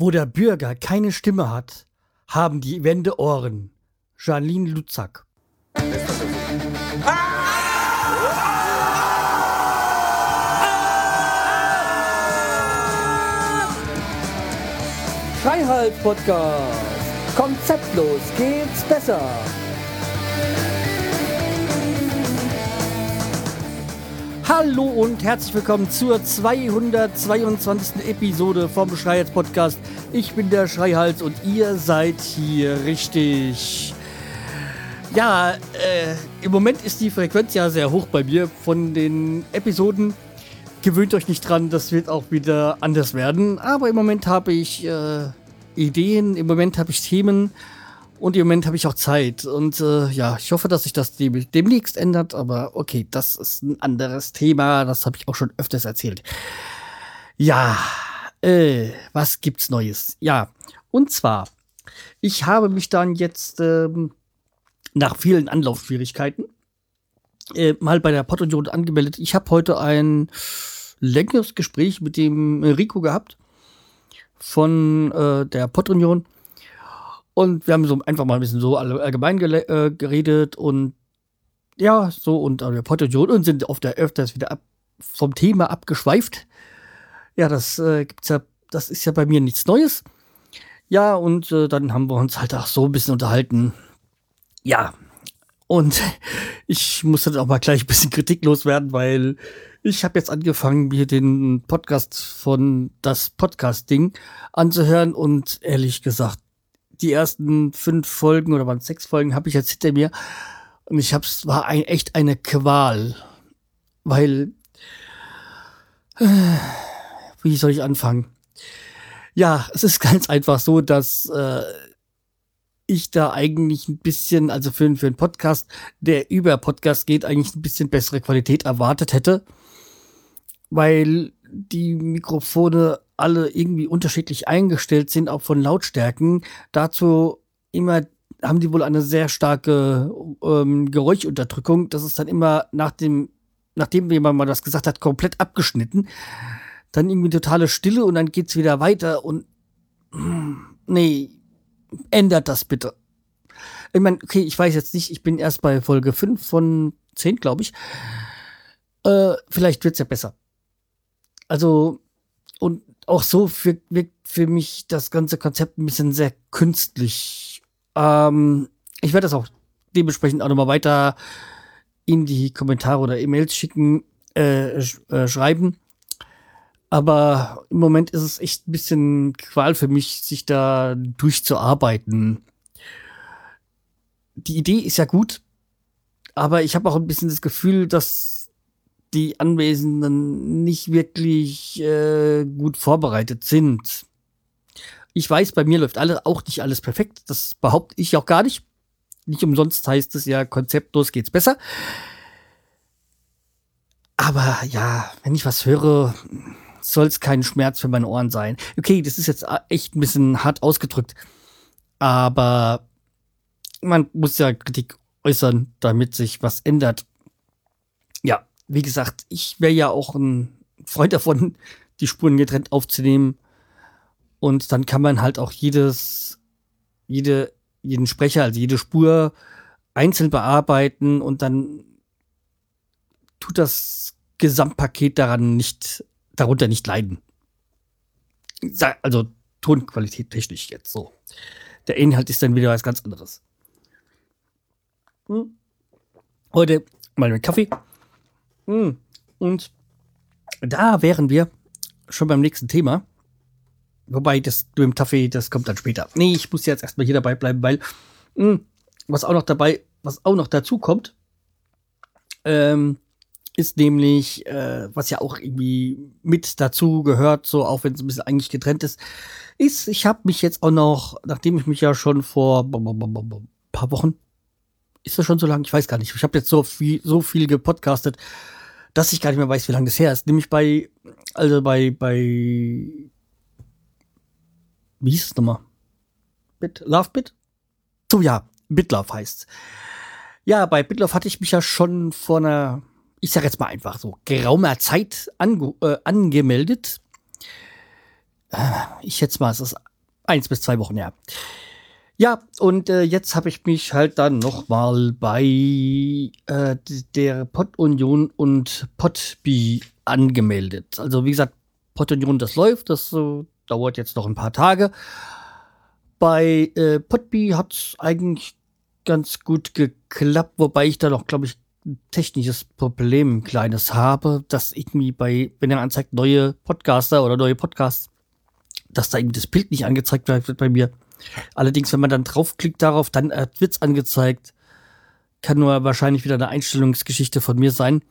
Wo der Bürger keine Stimme hat, haben die Wände Ohren. Janine Lutzak. Freiheit Podcast. Konzeptlos geht's besser. Hallo und herzlich willkommen zur 222. Episode vom Schreihals Podcast. Ich bin der Schreihals und ihr seid hier richtig. Ja, äh, im Moment ist die Frequenz ja sehr hoch bei mir von den Episoden. Gewöhnt euch nicht dran, das wird auch wieder anders werden. Aber im Moment habe ich äh, Ideen, im Moment habe ich Themen und im Moment habe ich auch Zeit. Und äh, ja, ich hoffe, dass sich das dem, demnächst ändert. Aber okay, das ist ein anderes Thema. Das habe ich auch schon öfters erzählt. Ja, äh, was gibt's Neues? Ja, und zwar, ich habe mich dann jetzt ähm, nach vielen Anlaufschwierigkeiten äh, mal bei der Pottunion angemeldet. Ich habe heute ein längeres Gespräch mit dem Rico gehabt von äh, der Pottunion. Und wir haben so einfach mal ein bisschen so allgemein äh, geredet und ja, so und äh, Portugal und sind oft öfters wieder ab, vom Thema abgeschweift. Ja, das äh, gibt's ja, das ist ja bei mir nichts Neues. Ja, und äh, dann haben wir uns halt auch so ein bisschen unterhalten. Ja, und ich muss dann auch mal gleich ein bisschen kritiklos werden, weil ich habe jetzt angefangen, mir den Podcast von das Podcast-Ding anzuhören und ehrlich gesagt, die ersten fünf Folgen oder waren sechs Folgen habe ich jetzt hinter mir. Und ich hab's war ein, echt eine Qual, weil äh, wie soll ich anfangen? Ja, es ist ganz einfach so, dass äh, ich da eigentlich ein bisschen, also für, für einen Podcast, der über Podcast geht, eigentlich ein bisschen bessere Qualität erwartet hätte, weil die Mikrofone alle irgendwie unterschiedlich eingestellt sind, auch von Lautstärken. Dazu immer haben die wohl eine sehr starke ähm, Geräuschunterdrückung. Das ist dann immer nach dem, nachdem jemand mal das gesagt hat, komplett abgeschnitten. Dann irgendwie totale Stille und dann geht's wieder weiter und nee, ändert das bitte. Ich meine, okay, ich weiß jetzt nicht, ich bin erst bei Folge 5 von 10, glaube ich. Äh, vielleicht wird's ja besser. Also, und auch so wirkt für mich das ganze Konzept ein bisschen sehr künstlich. Ähm, ich werde das auch dementsprechend auch nochmal weiter in die Kommentare oder E-Mails schicken, äh, sch äh, schreiben. Aber im Moment ist es echt ein bisschen Qual für mich, sich da durchzuarbeiten. Die Idee ist ja gut, aber ich habe auch ein bisschen das Gefühl, dass die Anwesenden nicht wirklich äh, gut vorbereitet sind. Ich weiß, bei mir läuft alles, auch nicht alles perfekt. Das behaupte ich auch gar nicht. Nicht umsonst heißt es ja, konzeptlos geht's besser. Aber ja, wenn ich was höre, soll es kein Schmerz für meine Ohren sein. Okay, das ist jetzt echt ein bisschen hart ausgedrückt. Aber man muss ja Kritik äußern, damit sich was ändert. Wie gesagt, ich wäre ja auch ein Freund davon, die Spuren getrennt aufzunehmen. Und dann kann man halt auch jedes, jede, jeden Sprecher, also jede Spur einzeln bearbeiten und dann tut das Gesamtpaket daran nicht, darunter nicht leiden. Also Tonqualität technisch jetzt so. Der Inhalt ist dann wieder was ganz anderes. Hm. Heute mal mit Kaffee. Hm. Und da wären wir schon beim nächsten Thema. Wobei, das du im Kaffee, das kommt dann später. Nee, ich muss jetzt erstmal hier dabei bleiben, weil mh, hm, was auch noch dabei, was auch noch dazu kommt, ähm, ist nämlich, äh, was ja auch irgendwie mit dazu gehört, so auch wenn es ein bisschen eigentlich getrennt ist, ist, ich habe mich jetzt auch noch, nachdem ich mich ja schon vor ein paar Wochen, ist das schon so lang? Ich weiß gar nicht. Ich habe jetzt so viel, so viel gepodcastet, dass ich gar nicht mehr weiß, wie lange das her ist. Nämlich bei, also bei, bei, wie hieß es nochmal? Bit, Love Bit? So, ja, Bitlove heißt's. Ja, bei Bitlove hatte ich mich ja schon vor einer, ich sag jetzt mal einfach so, geraumer Zeit ange, äh, angemeldet. Äh, ich schätze mal, es ist Eins bis zwei Wochen, ja. Ja, und äh, jetzt habe ich mich halt dann nochmal bei äh, der Pod-Union und Podbee angemeldet. Also wie gesagt, Pod-Union, das läuft, das äh, dauert jetzt noch ein paar Tage. Bei äh, Podbee hat es eigentlich ganz gut geklappt, wobei ich da noch, glaube ich, ein technisches Problem ein kleines habe, dass irgendwie bei, wenn er anzeigt, neue Podcaster oder neue Podcasts, dass da irgendwie das Bild nicht angezeigt wird bei mir. Allerdings, wenn man dann draufklickt darauf, dann äh, wird's angezeigt. Kann nur wahrscheinlich wieder eine Einstellungsgeschichte von mir sein.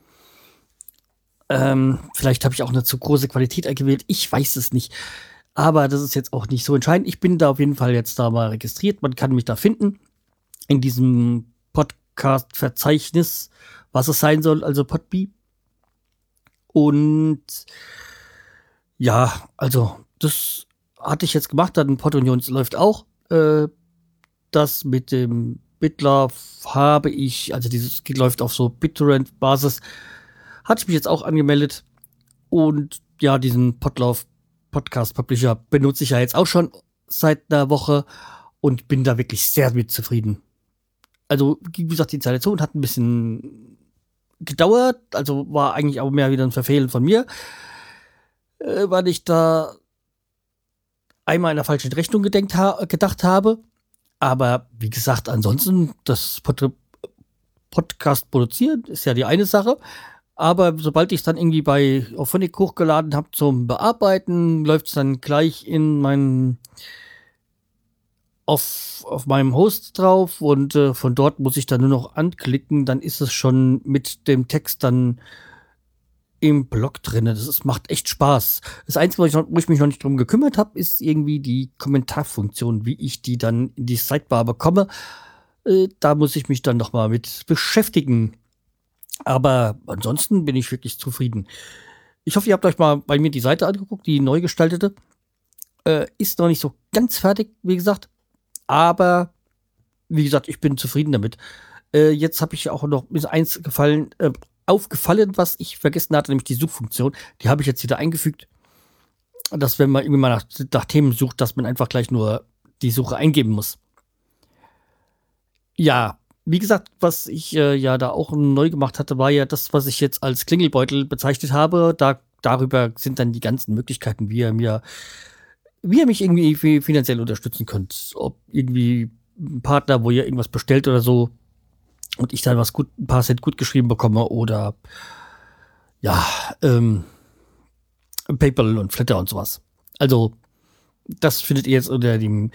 Ähm, vielleicht habe ich auch eine zu große Qualität eingewählt. Ich weiß es nicht. Aber das ist jetzt auch nicht so entscheidend. Ich bin da auf jeden Fall jetzt da mal registriert. Man kann mich da finden. In diesem Podcast-Verzeichnis, was es sein soll, also Podbee. Und ja, also das hatte ich jetzt gemacht. Dann Podunions läuft auch. Äh, das mit dem BitLove habe ich, also dieses läuft auf so BitTorrent-Basis, hatte ich mich jetzt auch angemeldet. Und ja, diesen Podlove Podcast Publisher benutze ich ja jetzt auch schon seit einer Woche und bin da wirklich sehr mit zufrieden. Also, wie gesagt, die Installation hat ein bisschen gedauert, also war eigentlich auch mehr wieder ein Verfehlen von mir, äh, weil ich da einmal in der falschen Richtung gedenkt ha gedacht habe. Aber wie gesagt, ansonsten, das Pod Podcast produzieren ist ja die eine Sache. Aber sobald ich es dann irgendwie bei Auphonic hochgeladen habe zum Bearbeiten, läuft es dann gleich in meinen auf, auf meinem Host drauf und äh, von dort muss ich dann nur noch anklicken, dann ist es schon mit dem Text dann im Blog drin. Das ist, macht echt Spaß. Das Einzige, wo ich, noch, wo ich mich noch nicht drum gekümmert habe, ist irgendwie die Kommentarfunktion, wie ich die dann in die Sidebar bekomme. Äh, da muss ich mich dann noch mal mit beschäftigen. Aber ansonsten bin ich wirklich zufrieden. Ich hoffe, ihr habt euch mal bei mir die Seite angeguckt, die neu gestaltete. Äh, ist noch nicht so ganz fertig, wie gesagt. Aber wie gesagt, ich bin zufrieden damit. Äh, jetzt habe ich auch noch ist eins gefallen, äh, aufgefallen, was ich vergessen hatte, nämlich die Suchfunktion. Die habe ich jetzt wieder eingefügt. Dass wenn man irgendwie mal nach, nach Themen sucht, dass man einfach gleich nur die Suche eingeben muss. Ja, wie gesagt, was ich äh, ja da auch neu gemacht hatte, war ja das, was ich jetzt als Klingelbeutel bezeichnet habe. Da, darüber sind dann die ganzen Möglichkeiten, wie ihr mir, wie ihr mich irgendwie finanziell unterstützen könnt. Ob irgendwie ein Partner, wo ihr irgendwas bestellt oder so und ich dann was gut, ein paar Cent gut geschrieben bekomme oder ja, ähm, PayPal und Flatter und sowas. Also, das findet ihr jetzt unter dem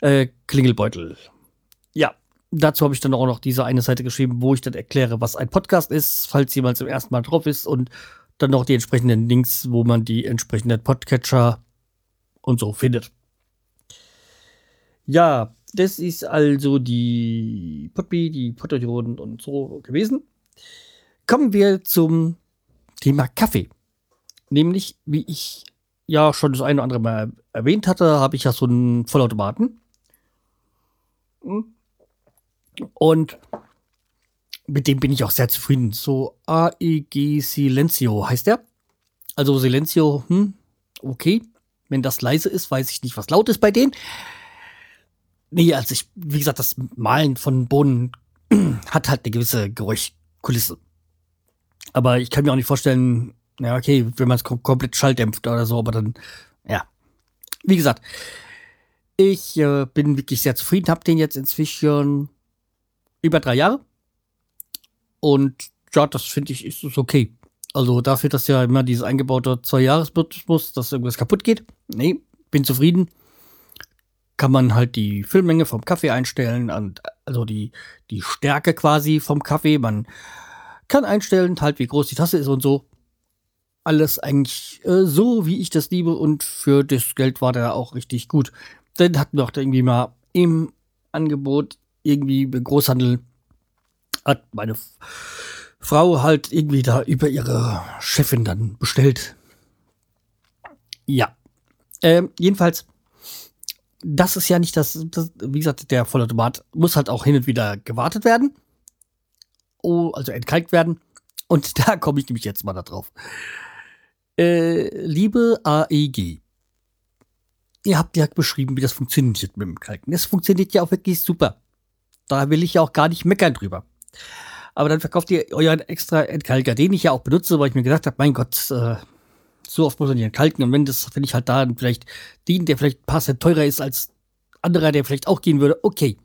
äh, Klingelbeutel. Ja, dazu habe ich dann auch noch diese eine Seite geschrieben, wo ich dann erkläre, was ein Podcast ist, falls jemand zum ersten Mal drauf ist und dann noch die entsprechenden Links, wo man die entsprechenden Podcatcher und so findet. Ja, das ist also die Podbee, die Potterdioden und so gewesen. Kommen wir zum Thema Kaffee. Nämlich, wie ich ja schon das eine oder andere Mal erwähnt hatte, habe ich ja so einen Vollautomaten. Und mit dem bin ich auch sehr zufrieden. So AEG Silencio heißt der. Also Silencio, hm, okay. Wenn das leise ist, weiß ich nicht, was laut ist bei denen. Nee, also ich, wie gesagt, das Malen von Bohnen hat halt eine gewisse Geräuschkulisse. Aber ich kann mir auch nicht vorstellen, ja, okay, wenn man es kom komplett schalldämpft oder so, aber dann, ja. Wie gesagt, ich äh, bin wirklich sehr zufrieden, hab den jetzt inzwischen über drei Jahre. Und ja, das finde ich ist, ist okay. Also dafür, dass ja immer dieses eingebaute Zwei-Jahres-Rhythmus, dass irgendwas kaputt geht. Nee, bin zufrieden. Kann man halt die Füllmenge vom Kaffee einstellen, und also die, die Stärke quasi vom Kaffee. Man kann einstellen, halt wie groß die Tasse ist und so. Alles eigentlich äh, so, wie ich das liebe. Und für das Geld war der auch richtig gut. Dann hatten wir auch irgendwie mal im Angebot irgendwie im Großhandel hat meine Frau halt irgendwie da über ihre Chefin dann bestellt. Ja. Ähm, jedenfalls, das ist ja nicht das, das, wie gesagt, der Vollautomat muss halt auch hin und wieder gewartet werden. Oh, also entkalkt werden. Und da komme ich nämlich jetzt mal da drauf. Äh, liebe AEG, ihr habt ja beschrieben, wie das funktioniert mit dem Kalken. Das funktioniert ja auch wirklich super. Da will ich ja auch gar nicht meckern drüber. Aber dann verkauft ihr euren extra Entkalker, den ich ja auch benutze, weil ich mir gedacht habe, mein Gott, äh, so oft muss man nicht entkalken. Und wenn das, wenn ich halt da vielleicht den, der vielleicht ein paar Cent teurer ist als anderer, der vielleicht auch gehen würde, okay.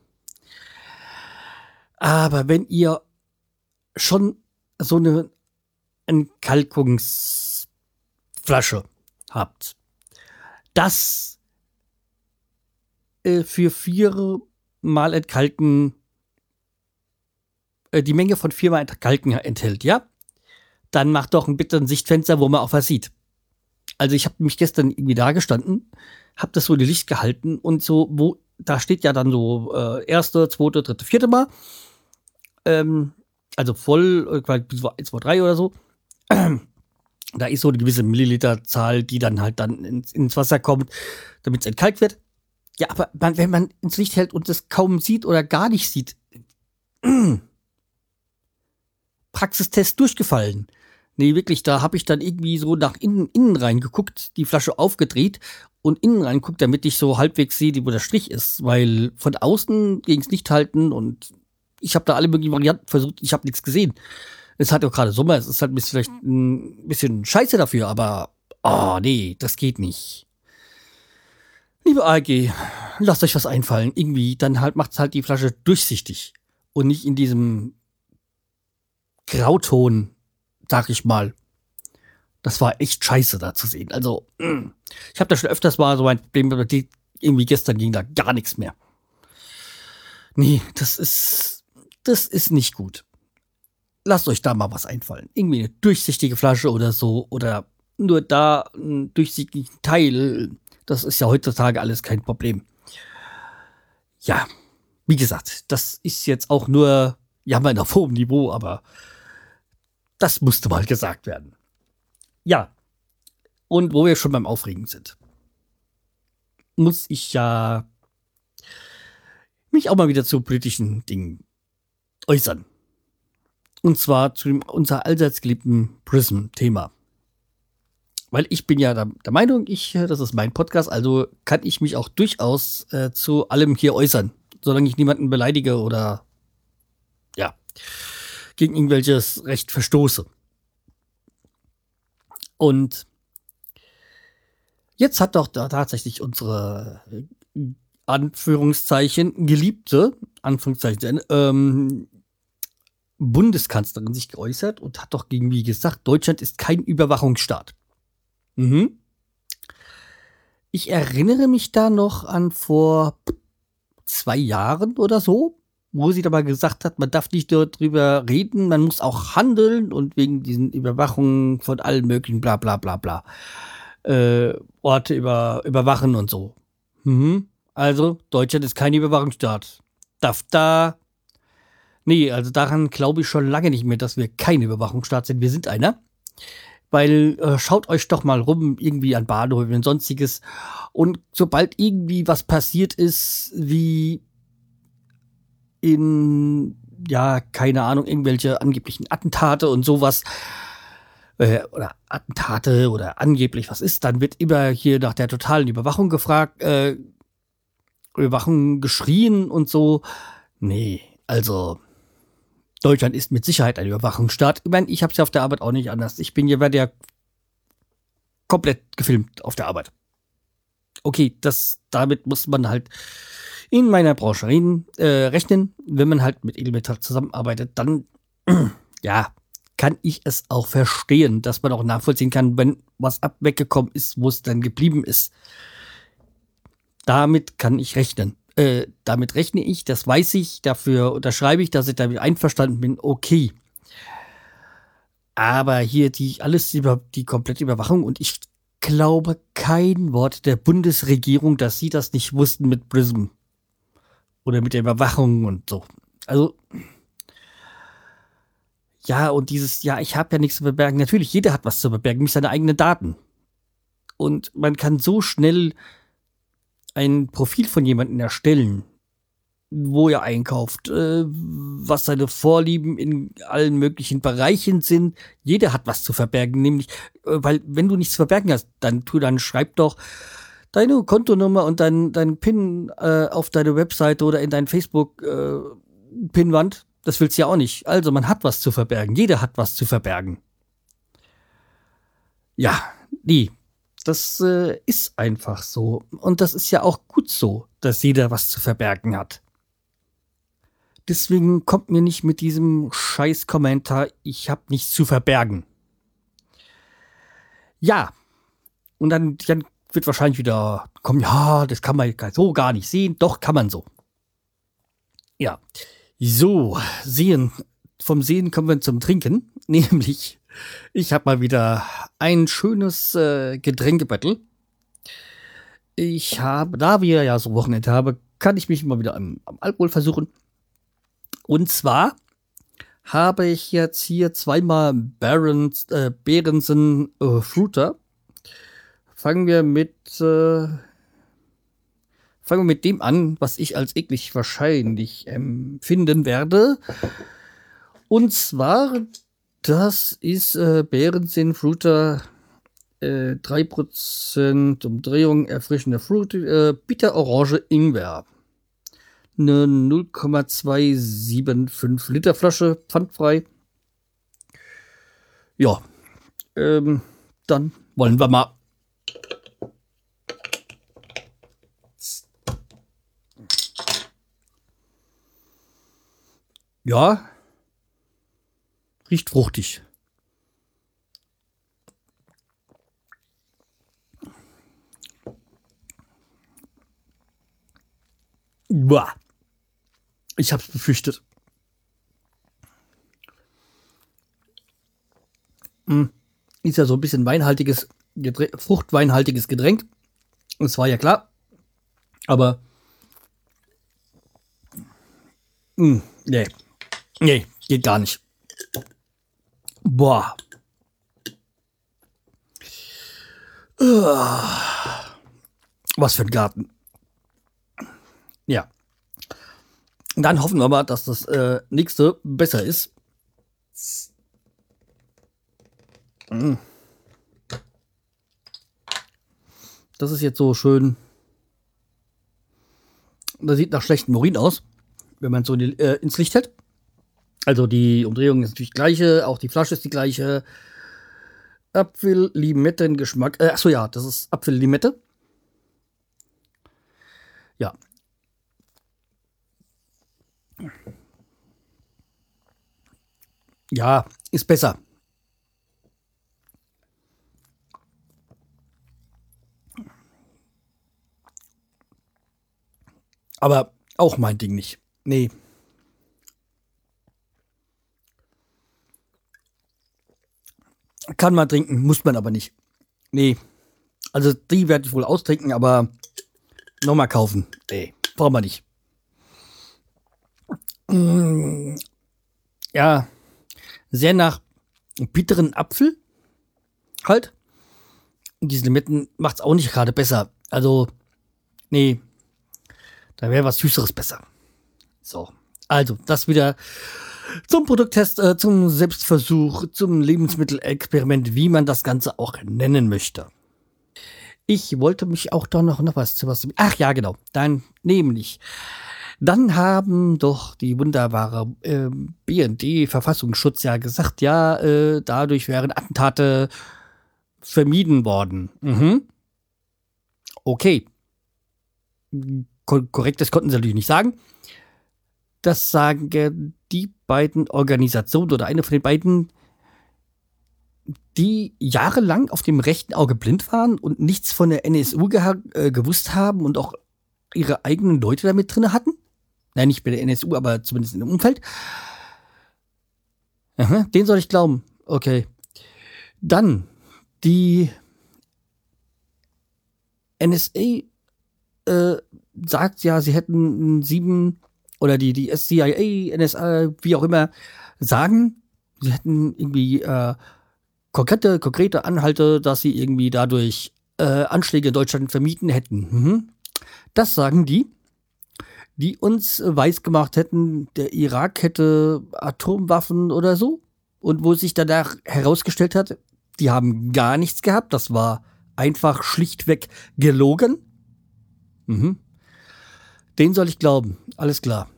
Aber wenn ihr schon so eine Entkalkungsflasche habt, das äh, für vier Mal entkalken äh, die Menge von viermal entkalken enthält, ja? Dann macht doch bitte ein Sichtfenster, wo man auch was sieht. Also ich habe mich gestern irgendwie da gestanden, habe das so in die Licht gehalten und so, wo, da steht ja dann so äh, erste, zweite, dritte, vierte Mal. Ähm, also voll, äh, 1, 2, 3 oder so. Da ist so eine gewisse Milliliterzahl, die dann halt dann ins, ins Wasser kommt, damit es entkalkt wird. Ja, aber man, wenn man ins Licht hält und es kaum sieht oder gar nicht sieht, Praxistest durchgefallen. Nee, wirklich, da habe ich dann irgendwie so nach innen, innen rein geguckt, die Flasche aufgedreht und innen rein geguckt, damit ich so halbwegs sehe, wo der Strich ist. Weil von außen gegen es nicht halten und ich habe da alle möglichen Varianten versucht, ich habe nichts gesehen. Es hat ja gerade Sommer, es ist halt vielleicht ein bisschen scheiße dafür, aber oh nee, das geht nicht. Liebe AG, lasst euch was einfallen. Irgendwie, dann halt macht's halt die Flasche durchsichtig und nicht in diesem Grauton, sag ich mal. Das war echt scheiße da zu sehen. Also, ich habe da schon öfters mal so ein Problem, aber irgendwie gestern ging da gar nichts mehr. Nee, das ist, das ist nicht gut. Lasst euch da mal was einfallen. Irgendwie eine durchsichtige Flasche oder so oder nur da einen durchsichtigen Teil. Das ist ja heutzutage alles kein Problem. Ja, wie gesagt, das ist jetzt auch nur Jammern auf hohem Niveau, aber das musste mal gesagt werden. Ja. Und wo wir schon beim Aufregen sind, muss ich ja mich auch mal wieder zu politischen Dingen äußern. Und zwar zu dem unser allseits geliebten Prism-Thema. Weil ich bin ja der, der, Meinung, ich, das ist mein Podcast, also kann ich mich auch durchaus äh, zu allem hier äußern, solange ich niemanden beleidige oder ja gegen irgendwelches Recht verstoße. Und jetzt hat doch da tatsächlich unsere äh, Anführungszeichen geliebte Anführungszeichen ähm, Bundeskanzlerin sich geäußert und hat doch gegen wie gesagt, Deutschland ist kein Überwachungsstaat. Mhm. Ich erinnere mich da noch an vor zwei Jahren oder so, wo sie dabei gesagt hat, man darf nicht darüber reden, man muss auch handeln und wegen diesen Überwachungen von allen möglichen bla bla bla bla äh, Orte über, überwachen und so. Mhm. Also, Deutschland ist kein Überwachungsstaat. Darf da. Nee, also daran glaube ich schon lange nicht mehr, dass wir kein Überwachungsstaat sind. Wir sind einer. Weil äh, schaut euch doch mal rum, irgendwie an Bahnhöfen und sonstiges. Und sobald irgendwie was passiert ist, wie in, ja, keine Ahnung, irgendwelche angeblichen Attentate und sowas, äh, oder Attentate oder angeblich was ist, dann wird immer hier nach der totalen Überwachung gefragt, äh, Überwachung geschrien und so. Nee, also Deutschland ist mit Sicherheit ein Überwachungsstaat. Ich meine, ich habe es ja auf der Arbeit auch nicht anders. Ich bin hier bei der komplett gefilmt auf der Arbeit. Okay, das damit muss man halt in meiner Branche reden, äh, rechnen. Wenn man halt mit Edelmetall zusammenarbeitet, dann ja, kann ich es auch verstehen, dass man auch nachvollziehen kann, wenn was ab weggekommen ist, wo es dann geblieben ist. Damit kann ich rechnen. Äh, damit rechne ich, das weiß ich, dafür unterschreibe ich, dass ich damit einverstanden bin, okay. Aber hier die alles über die komplette Überwachung und ich glaube kein Wort der Bundesregierung, dass sie das nicht wussten mit Prism. Oder mit der Überwachung und so. Also, ja, und dieses, ja, ich habe ja nichts zu verbergen. Natürlich, jeder hat was zu verbergen, nämlich seine eigenen Daten. Und man kann so schnell ein Profil von jemandem erstellen, wo er einkauft, äh, was seine Vorlieben in allen möglichen Bereichen sind. Jeder hat was zu verbergen, nämlich, äh, weil wenn du nichts zu verbergen hast, dann tu dann schreib doch deine Kontonummer und dein, dein PIN äh, auf deine Webseite oder in dein Facebook-Pinwand, äh, das willst du ja auch nicht. Also man hat was zu verbergen. Jeder hat was zu verbergen. Ja, nee, das äh, ist einfach so. Und das ist ja auch gut so, dass jeder was zu verbergen hat. Deswegen kommt mir nicht mit diesem Scheiß-Kommentar, ich hab nichts zu verbergen. Ja. Und dann, dann wird wahrscheinlich wieder kommen, ja, das kann man so gar nicht sehen. Doch, kann man so. Ja. So, sehen. Vom Sehen kommen wir zum Trinken. Nämlich, ich habe mal wieder ein schönes äh, Getränkebattle. Ich habe, da wir ja so Wochenende haben, kann ich mich mal wieder am, am Alkohol versuchen. Und zwar habe ich jetzt hier zweimal Barons, äh, Behrensen äh, Fruiter. Fangen wir mit äh, fangen wir mit dem an, was ich als eklig wahrscheinlich empfinden werde. Und zwar, das ist äh, Behrensen Fruiter äh, 3% Umdrehung, erfrischende Fruit, äh, Bitter Orange Ingwer eine 0,275 Liter Flasche, pfandfrei. Ja, ähm, dann wollen wir mal. Ja, riecht fruchtig. Boah. Ich hab's befürchtet. Hm. Ist ja so ein bisschen weinhaltiges, fruchtweinhaltiges Getränk. Das war ja klar. Aber. Mh, hm, nee. Nee, geht gar nicht. Boah. Was für ein Garten. Ja. Dann hoffen wir mal, dass das äh, nächste besser ist. Mm. Das ist jetzt so schön. Das sieht nach schlechtem Urin aus, wenn man es so äh, ins Licht hält. Also die Umdrehung ist natürlich gleiche, auch die Flasche ist die gleiche. Apfel-Limetten-Geschmack. Äh, achso, ja, das ist Apfel-Limette. Ja, Ja, ist besser. Aber auch mein Ding nicht. Nee. Kann man trinken, muss man aber nicht. Nee. Also die werde ich wohl austrinken, aber nochmal kaufen. Nee, brauchen wir nicht. Mm, ja, sehr nach bitteren Apfel. Halt. Und diese Limetten macht es auch nicht gerade besser. Also, nee. Da wäre was Süßeres besser. So. Also, das wieder zum Produkttest, äh, zum Selbstversuch, zum Lebensmittelexperiment, wie man das Ganze auch nennen möchte. Ich wollte mich auch da noch, noch was zu was. Ach ja, genau. Dann nämlich dann haben doch die wunderbare äh, BND Verfassungsschutz ja gesagt, ja, äh, dadurch wären Attentate vermieden worden. Mhm. Okay. Ko korrekt, das konnten sie natürlich nicht sagen. Das sagen beiden Organisationen oder eine von den beiden, die jahrelang auf dem rechten Auge blind waren und nichts von der NSU äh, gewusst haben und auch ihre eigenen Leute damit drin hatten? Nein, nicht bei der NSU, aber zumindest im Umfeld. Aha, den soll ich glauben. Okay. Dann die NSA äh, sagt ja, sie hätten sieben oder die, die CIA, NSA, wie auch immer, sagen, sie hätten irgendwie äh, konkrete, konkrete Anhalte, dass sie irgendwie dadurch äh, Anschläge in Deutschland vermieten hätten. Mhm. Das sagen die die uns weisgemacht hätten, der Irak hätte Atomwaffen oder so. Und wo sich danach herausgestellt hat, die haben gar nichts gehabt. Das war einfach schlichtweg gelogen? Mhm. Den soll ich glauben, alles klar.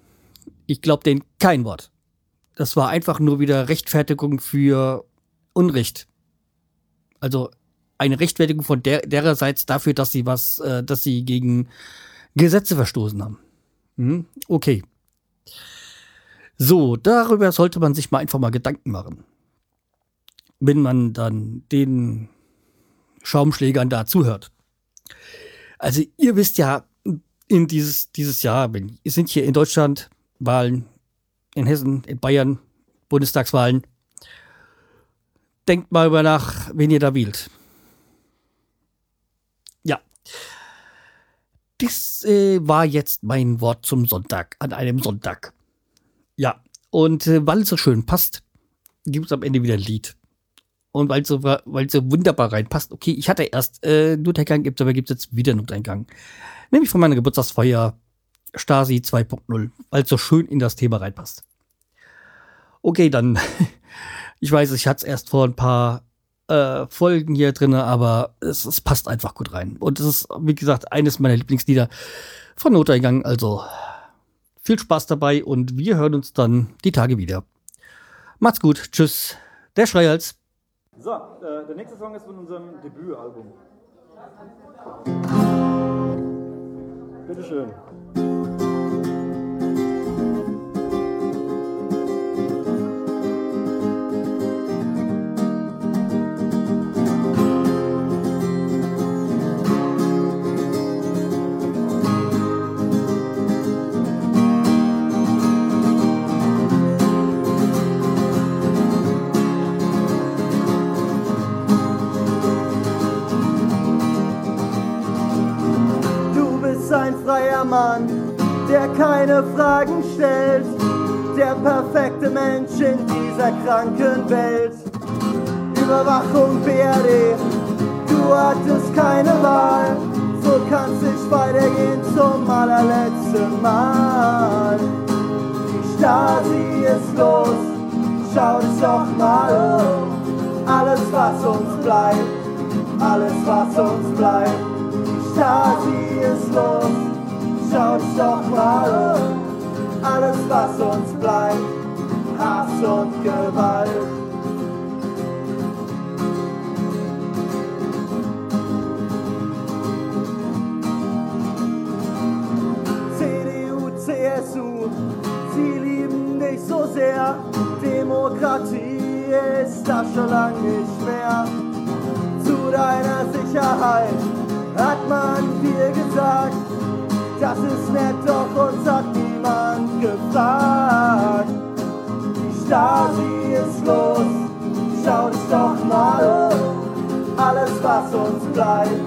Ich glaube denen kein Wort. Das war einfach nur wieder Rechtfertigung für Unrecht. Also eine Rechtfertigung von der, dererseits dafür, dass sie was, äh, dass sie gegen Gesetze verstoßen haben. Mhm. Okay. So, darüber sollte man sich mal einfach mal Gedanken machen. Wenn man dann den Schaumschlägern da zuhört. Also ihr wisst ja, in dieses, dieses Jahr, wir sind hier in Deutschland Wahlen, in Hessen, in Bayern, Bundestagswahlen. Denkt mal über nach, wen ihr da wählt. Ja. Das äh, war jetzt mein Wort zum Sonntag, an einem Sonntag. Ja, und äh, weil es so schön passt, gibt es am Ende wieder ein Lied. Und weil es so, so wunderbar reinpasst, okay, ich hatte erst äh, Noteingang, aber gibt es jetzt wieder Noteingang. Nämlich von meiner Geburtstagsfeier Stasi 2.0, weil es so schön in das Thema reinpasst. Okay, dann, ich weiß, ich hatte es erst vor ein paar äh, Folgen hier drin, aber es, es, passt einfach gut rein. Und es ist, wie gesagt, eines meiner Lieblingslieder von Noteingang. Also viel Spaß dabei und wir hören uns dann die Tage wieder. Macht's gut, tschüss, der Schreihals. So, äh, der nächste Song ist von unserem Debütalbum. Bitteschön. Mann, der keine Fragen stellt, der perfekte Mensch in dieser kranken Welt. Überwachung BRD, du hattest keine Wahl, so kann's nicht weitergehen zum allerletzten Mal. Die Stasi ist los, schau dich doch mal um, alles was uns bleibt, alles was uns bleibt. Die Stasi ist los schau dich doch mal um. Alles, was uns bleibt, Hass und Gewalt. CDU, CSU, sie lieben dich so sehr. Demokratie ist das schon lang nicht mehr. Zu deiner Sicherheit hat man dir gesagt, das ist nett, doch uns hat niemand gefragt. Die Stasi ist los, schau dich doch mal um. Alles, was uns bleibt,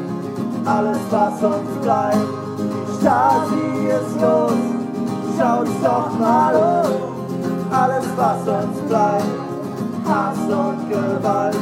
alles, was uns bleibt. Die Stasi ist los, schau dich doch mal um. Alles, was uns bleibt, Hass und Gewalt.